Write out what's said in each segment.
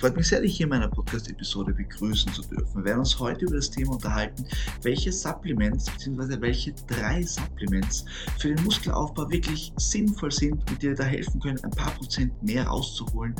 Freut mich sehr, dich hier in meiner Podcast-Episode begrüßen zu dürfen. Wir werden uns heute über das Thema unterhalten, welche Supplements bzw. welche drei Supplements für den Muskelaufbau wirklich sinnvoll sind und dir da helfen können, ein paar Prozent mehr rauszuholen,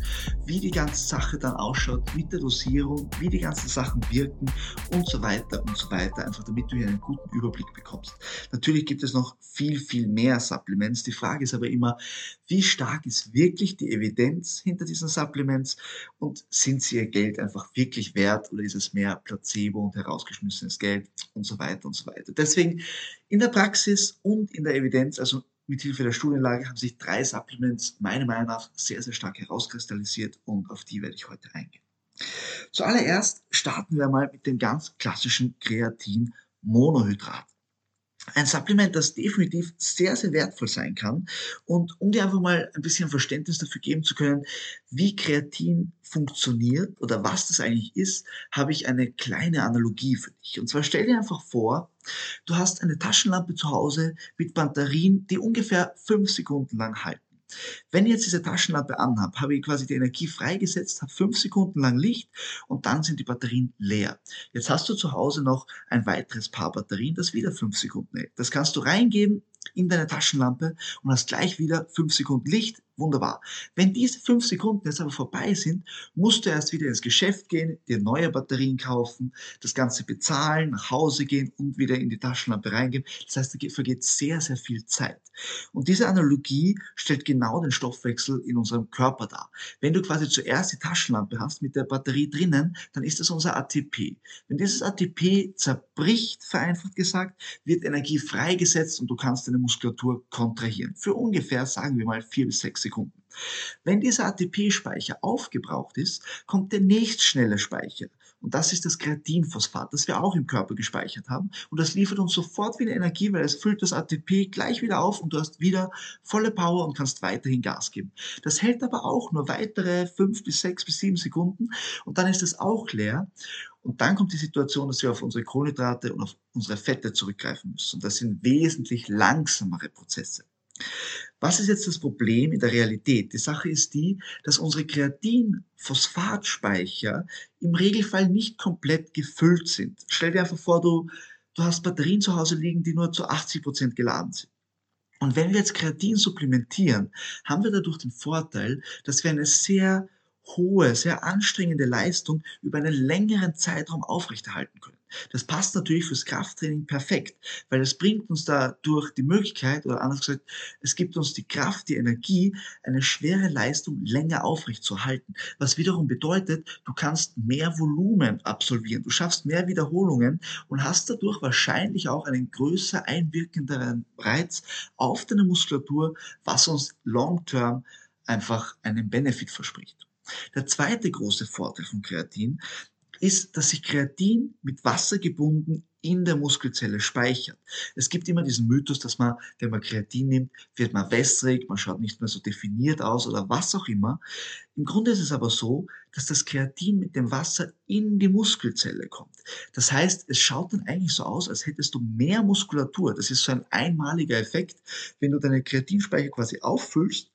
wie die ganze Sache dann ausschaut mit der Dosierung, wie die ganzen Sachen wirken und so weiter und so weiter, einfach damit du hier einen guten Überblick bekommst. Natürlich gibt es noch viel, viel mehr Supplements. Die Frage ist aber immer, wie stark ist wirklich die Evidenz hinter diesen Supplements und sind sie ihr Geld einfach wirklich wert oder ist es mehr Placebo und herausgeschmissenes Geld und so weiter und so weiter. Deswegen in der Praxis und in der Evidenz, also mit Hilfe der Studienlage, haben sich drei Supplements meiner Meinung nach sehr, sehr stark herauskristallisiert und auf die werde ich heute eingehen. Zuallererst starten wir mal mit dem ganz klassischen Kreatin-Monohydrat ein Supplement, das definitiv sehr, sehr wertvoll sein kann. Und um dir einfach mal ein bisschen Verständnis dafür geben zu können, wie Kreatin funktioniert oder was das eigentlich ist, habe ich eine kleine Analogie für dich. Und zwar stell dir einfach vor, du hast eine Taschenlampe zu Hause mit Batterien, die ungefähr fünf Sekunden lang halten. Wenn ich jetzt diese Taschenlampe anhabe, habe ich quasi die Energie freigesetzt, habe fünf Sekunden lang Licht und dann sind die Batterien leer. Jetzt hast du zu Hause noch ein weiteres Paar Batterien, das wieder fünf Sekunden hält. Das kannst du reingeben in deine Taschenlampe und hast gleich wieder fünf Sekunden Licht. Wunderbar. Wenn diese fünf Sekunden jetzt aber vorbei sind, musst du erst wieder ins Geschäft gehen, dir neue Batterien kaufen, das Ganze bezahlen, nach Hause gehen und wieder in die Taschenlampe reingehen. Das heißt, da vergeht sehr, sehr viel Zeit. Und diese Analogie stellt genau den Stoffwechsel in unserem Körper dar. Wenn du quasi zuerst die Taschenlampe hast mit der Batterie drinnen, dann ist das unser ATP. Wenn dieses ATP zerbricht, vereinfacht gesagt, wird Energie freigesetzt und du kannst deine Muskulatur kontrahieren. Für ungefähr, sagen wir mal, vier bis sechs Sekunden. Wenn dieser ATP-Speicher aufgebraucht ist, kommt der nächstschnelle Speicher. Und das ist das Kreatinphosphat, das wir auch im Körper gespeichert haben. Und das liefert uns sofort wieder Energie, weil es füllt das ATP gleich wieder auf und du hast wieder volle Power und kannst weiterhin Gas geben. Das hält aber auch nur weitere fünf bis sechs bis sieben Sekunden und dann ist es auch leer. Und dann kommt die Situation, dass wir auf unsere Kohlenhydrate und auf unsere Fette zurückgreifen müssen. Das sind wesentlich langsamere Prozesse. Was ist jetzt das Problem in der Realität? Die Sache ist die, dass unsere Kreatin-Phosphatspeicher im Regelfall nicht komplett gefüllt sind. Stell dir einfach vor, du, du hast Batterien zu Hause liegen, die nur zu 80 Prozent geladen sind. Und wenn wir jetzt Kreatin supplementieren, haben wir dadurch den Vorteil, dass wir eine sehr hohe, sehr anstrengende Leistung über einen längeren Zeitraum aufrechterhalten können. Das passt natürlich fürs Krafttraining perfekt, weil es bringt uns dadurch die Möglichkeit, oder anders gesagt, es gibt uns die Kraft, die Energie, eine schwere Leistung länger aufrechtzuerhalten. Was wiederum bedeutet, du kannst mehr Volumen absolvieren, du schaffst mehr Wiederholungen und hast dadurch wahrscheinlich auch einen größer einwirkenderen Reiz auf deine Muskulatur, was uns long-term einfach einen Benefit verspricht. Der zweite große Vorteil von Kreatin ist, dass sich Kreatin mit Wasser gebunden in der Muskelzelle speichert. Es gibt immer diesen Mythos, dass man, wenn man Kreatin nimmt, wird man wässrig, man schaut nicht mehr so definiert aus oder was auch immer. Im Grunde ist es aber so, dass das Kreatin mit dem Wasser in die Muskelzelle kommt. Das heißt, es schaut dann eigentlich so aus, als hättest du mehr Muskulatur. Das ist so ein einmaliger Effekt. Wenn du deine Kreatinspeicher quasi auffüllst,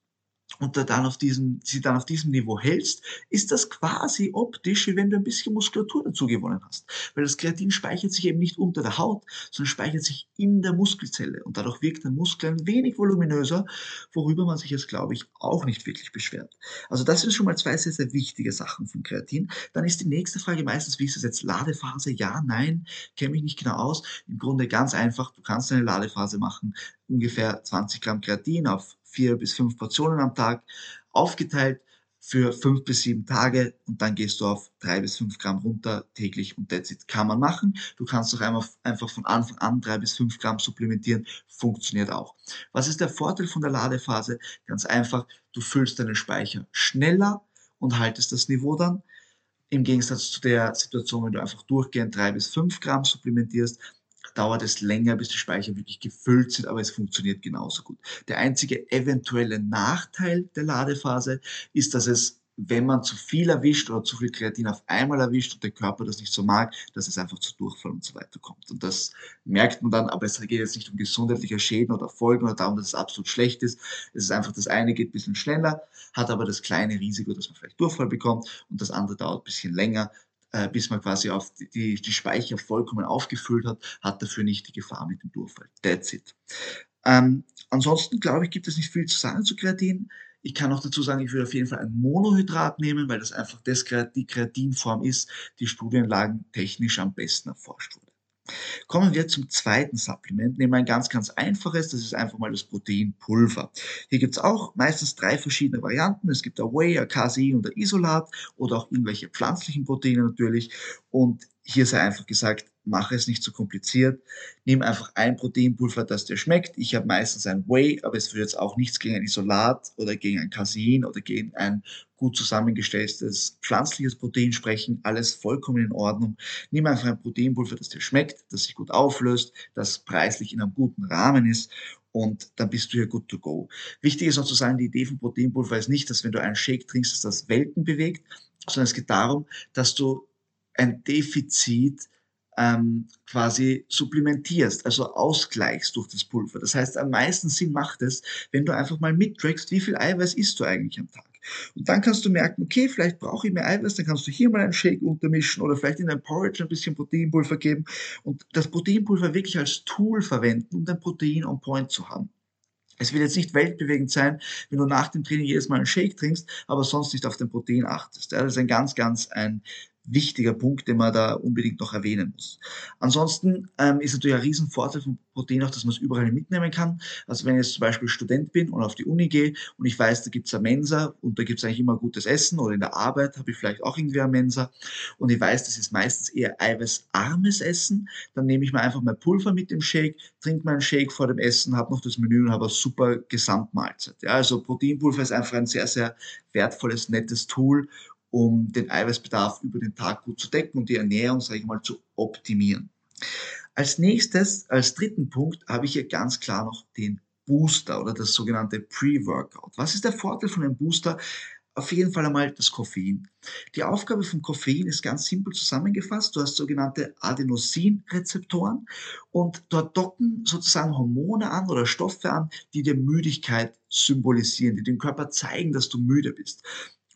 und dann auf diesem, sie dann auf diesem Niveau hältst, ist das quasi optisch, wie wenn du ein bisschen Muskulatur dazu gewonnen hast. Weil das Kreatin speichert sich eben nicht unter der Haut, sondern speichert sich in der Muskelzelle. Und dadurch wirkt der Muskel ein wenig voluminöser, worüber man sich jetzt, glaube ich, auch nicht wirklich beschwert. Also das sind schon mal zwei sehr, sehr wichtige Sachen von Kreatin. Dann ist die nächste Frage meistens, wie ist das jetzt Ladephase? Ja, nein, kenne mich nicht genau aus. Im Grunde ganz einfach, du kannst eine Ladephase machen, ungefähr 20 Gramm Kreatin auf vier bis fünf Portionen am Tag, aufgeteilt für fünf bis sieben Tage und dann gehst du auf drei bis fünf Gramm runter täglich und that's it. Kann man machen. Du kannst auch einfach, von Anfang an drei bis fünf Gramm supplementieren. Funktioniert auch. Was ist der Vorteil von der Ladephase? Ganz einfach, du füllst deinen Speicher schneller und haltest das Niveau dann. Im Gegensatz zu der Situation, wenn du einfach durchgehend drei bis fünf Gramm supplementierst, dauert es länger, bis die Speicher wirklich gefüllt sind, aber es funktioniert genauso gut. Der einzige eventuelle Nachteil der Ladephase ist, dass es wenn man zu viel erwischt oder zu viel Kreatin auf einmal erwischt und der Körper das nicht so mag, dass es einfach zu Durchfall und so weiter kommt. Und das merkt man dann, aber es geht jetzt nicht um gesundheitliche Schäden oder Folgen oder darum, dass es absolut schlecht ist. Es ist einfach, das eine geht ein bisschen schneller, hat aber das kleine Risiko, dass man vielleicht Durchfall bekommt und das andere dauert ein bisschen länger, bis man quasi auf die, die Speicher vollkommen aufgefüllt hat, hat dafür nicht die Gefahr mit dem Durchfall. That's it. Ähm, ansonsten glaube ich, gibt es nicht viel zu sagen zu Kreatin. Ich kann auch dazu sagen, ich würde auf jeden Fall ein Monohydrat nehmen, weil das einfach das, die Kreatinform ist, die Studienlagen technisch am besten erforscht wurde. Kommen wir zum zweiten Supplement. Nehmen ein ganz, ganz einfaches. Das ist einfach mal das Proteinpulver. Hier gibt es auch meistens drei verschiedene Varianten. Es gibt ein Whey, ein Casein und ein Isolat oder auch irgendwelche pflanzlichen Proteine natürlich. Und hier sei einfach gesagt, mache es nicht zu kompliziert. Nimm einfach ein Proteinpulver, das dir schmeckt. Ich habe meistens ein Whey, aber es würde jetzt auch nichts gegen ein Isolat oder gegen ein Casein oder gegen ein gut zusammengestelltes pflanzliches Protein sprechen. Alles vollkommen in Ordnung. Nimm einfach ein Proteinpulver, das dir schmeckt, das sich gut auflöst, das preislich in einem guten Rahmen ist und dann bist du hier good to go. Wichtig ist auch zu sagen, die Idee von Proteinpulver ist nicht, dass wenn du einen Shake trinkst, dass das Welten bewegt, sondern es geht darum, dass du ein Defizit ähm, quasi supplementierst, also ausgleichst durch das Pulver. Das heißt, am meisten Sinn macht es, wenn du einfach mal mittrackst, wie viel Eiweiß isst du eigentlich am Tag. Und dann kannst du merken, okay, vielleicht brauche ich mehr Eiweiß, dann kannst du hier mal einen Shake untermischen oder vielleicht in dein Porridge ein bisschen Proteinpulver geben und das Proteinpulver wirklich als Tool verwenden, um dein Protein on point zu haben. Es wird jetzt nicht weltbewegend sein, wenn du nach dem Training jedes Mal einen Shake trinkst, aber sonst nicht auf dein Protein achtest. das ist ein ganz, ganz ein wichtiger Punkt, den man da unbedingt noch erwähnen muss. Ansonsten ähm, ist natürlich ein Riesenvorteil von Protein auch, dass man es überall mitnehmen kann. Also wenn ich jetzt zum Beispiel Student bin und auf die Uni gehe und ich weiß, da gibt es eine Mensa und da gibt es eigentlich immer gutes Essen oder in der Arbeit habe ich vielleicht auch irgendwie eine Mensa und ich weiß, das ist meistens eher eiweißarmes Essen, dann nehme ich mir einfach mein Pulver mit dem Shake, trinke meinen Shake vor dem Essen, habe noch das Menü und habe eine super Gesamtmahlzeit. Ja, also Proteinpulver ist einfach ein sehr, sehr wertvolles, nettes Tool, um den Eiweißbedarf über den Tag gut zu decken und die Ernährung, sage ich mal, zu optimieren. Als nächstes, als dritten Punkt, habe ich hier ganz klar noch den Booster oder das sogenannte Pre-Workout. Was ist der Vorteil von einem Booster? Auf jeden Fall einmal das Koffein. Die Aufgabe von Koffein ist ganz simpel zusammengefasst. Du hast sogenannte Adenosinrezeptoren und dort docken sozusagen Hormone an oder Stoffe an, die dir Müdigkeit symbolisieren, die dem Körper zeigen, dass du müde bist.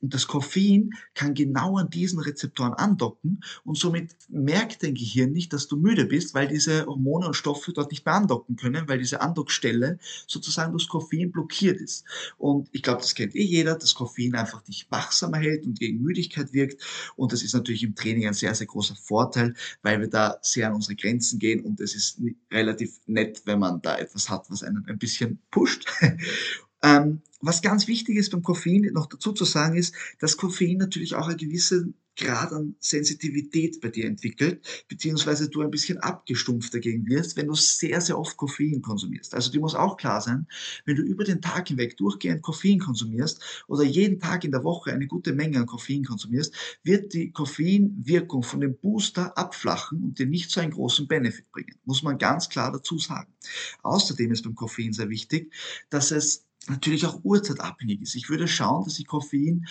Und das Koffein kann genau an diesen Rezeptoren andocken und somit merkt dein Gehirn nicht, dass du müde bist, weil diese Hormone und Stoffe dort nicht mehr andocken können, weil diese Andockstelle sozusagen durch Koffein blockiert ist. Und ich glaube, das kennt eh jeder, dass Koffein einfach dich wachsamer hält und gegen Müdigkeit wirkt. Und das ist natürlich im Training ein sehr, sehr großer Vorteil, weil wir da sehr an unsere Grenzen gehen und es ist relativ nett, wenn man da etwas hat, was einen ein bisschen pusht. Ähm, was ganz wichtig ist beim Koffein noch dazu zu sagen ist, dass Koffein natürlich auch einen gewissen Grad an Sensitivität bei dir entwickelt, beziehungsweise du ein bisschen abgestumpft dagegen wirst, wenn du sehr, sehr oft Koffein konsumierst. Also dir muss auch klar sein, wenn du über den Tag hinweg durchgehend Koffein konsumierst oder jeden Tag in der Woche eine gute Menge an Koffein konsumierst, wird die Koffeinwirkung von dem Booster abflachen und dir nicht so einen großen Benefit bringen. Muss man ganz klar dazu sagen. Außerdem ist beim Koffein sehr wichtig, dass es natürlich auch uhrzeitabhängig ist. Ich würde schauen, dass ich Koffein,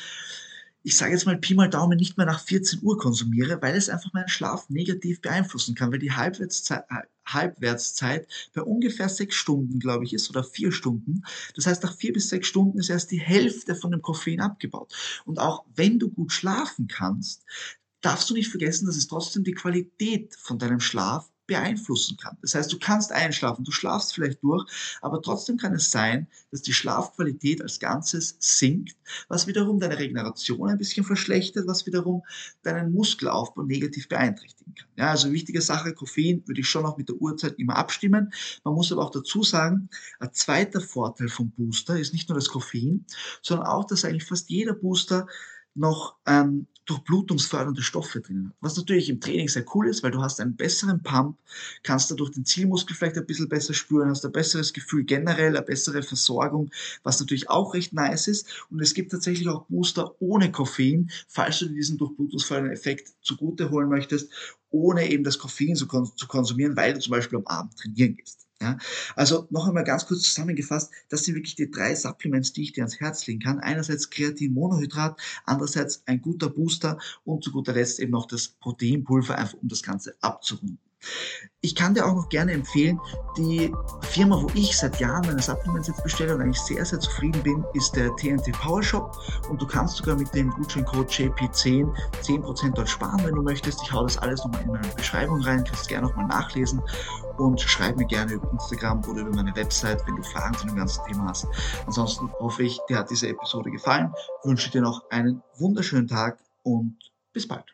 ich sage jetzt mal Pi mal Daumen, nicht mehr nach 14 Uhr konsumiere, weil es einfach meinen Schlaf negativ beeinflussen kann, weil die Halbwertszeit, Halbwertszeit bei ungefähr sechs Stunden, glaube ich, ist oder vier Stunden. Das heißt, nach vier bis sechs Stunden ist erst die Hälfte von dem Koffein abgebaut. Und auch wenn du gut schlafen kannst, darfst du nicht vergessen, dass es trotzdem die Qualität von deinem Schlaf beeinflussen kann. Das heißt, du kannst einschlafen, du schlafst vielleicht durch, aber trotzdem kann es sein, dass die Schlafqualität als Ganzes sinkt, was wiederum deine Regeneration ein bisschen verschlechtert, was wiederum deinen Muskelaufbau negativ beeinträchtigen kann. Ja, also wichtige Sache, Koffein würde ich schon auch mit der Uhrzeit immer abstimmen. Man muss aber auch dazu sagen, ein zweiter Vorteil vom Booster ist nicht nur das Koffein, sondern auch, dass eigentlich fast jeder Booster noch ähm, durchblutungsfördernde Stoffe drin. Was natürlich im Training sehr cool ist, weil du hast einen besseren Pump, kannst dadurch den Zielmuskel vielleicht ein bisschen besser spüren, hast ein besseres Gefühl generell, eine bessere Versorgung, was natürlich auch recht nice ist. Und es gibt tatsächlich auch Booster ohne Koffein, falls du diesen durchblutungsfördernden Effekt zugute holen möchtest, ohne eben das Koffein zu, kon zu konsumieren, weil du zum Beispiel am Abend trainieren gehst. Ja, also noch einmal ganz kurz zusammengefasst, das sind wirklich die drei Supplements, die ich dir ans Herz legen kann. Einerseits Kreatin-Monohydrat, andererseits ein guter Booster und zu guter Letzt eben noch das Proteinpulver, einfach um das Ganze abzurunden. Ich kann dir auch noch gerne empfehlen, die Firma, wo ich seit Jahren meine Supplements jetzt bestelle und eigentlich sehr, sehr zufrieden bin, ist der TNT Power Shop und du kannst sogar mit dem Gutscheincode JP10 10% dort sparen, wenn du möchtest. Ich hau das alles nochmal in meine Beschreibung rein, kannst gerne nochmal nachlesen und schreib mir gerne über Instagram oder über meine Website, wenn du Fragen zu dem ganzen Thema hast. Ansonsten hoffe ich, dir hat diese Episode gefallen, wünsche dir noch einen wunderschönen Tag und bis bald.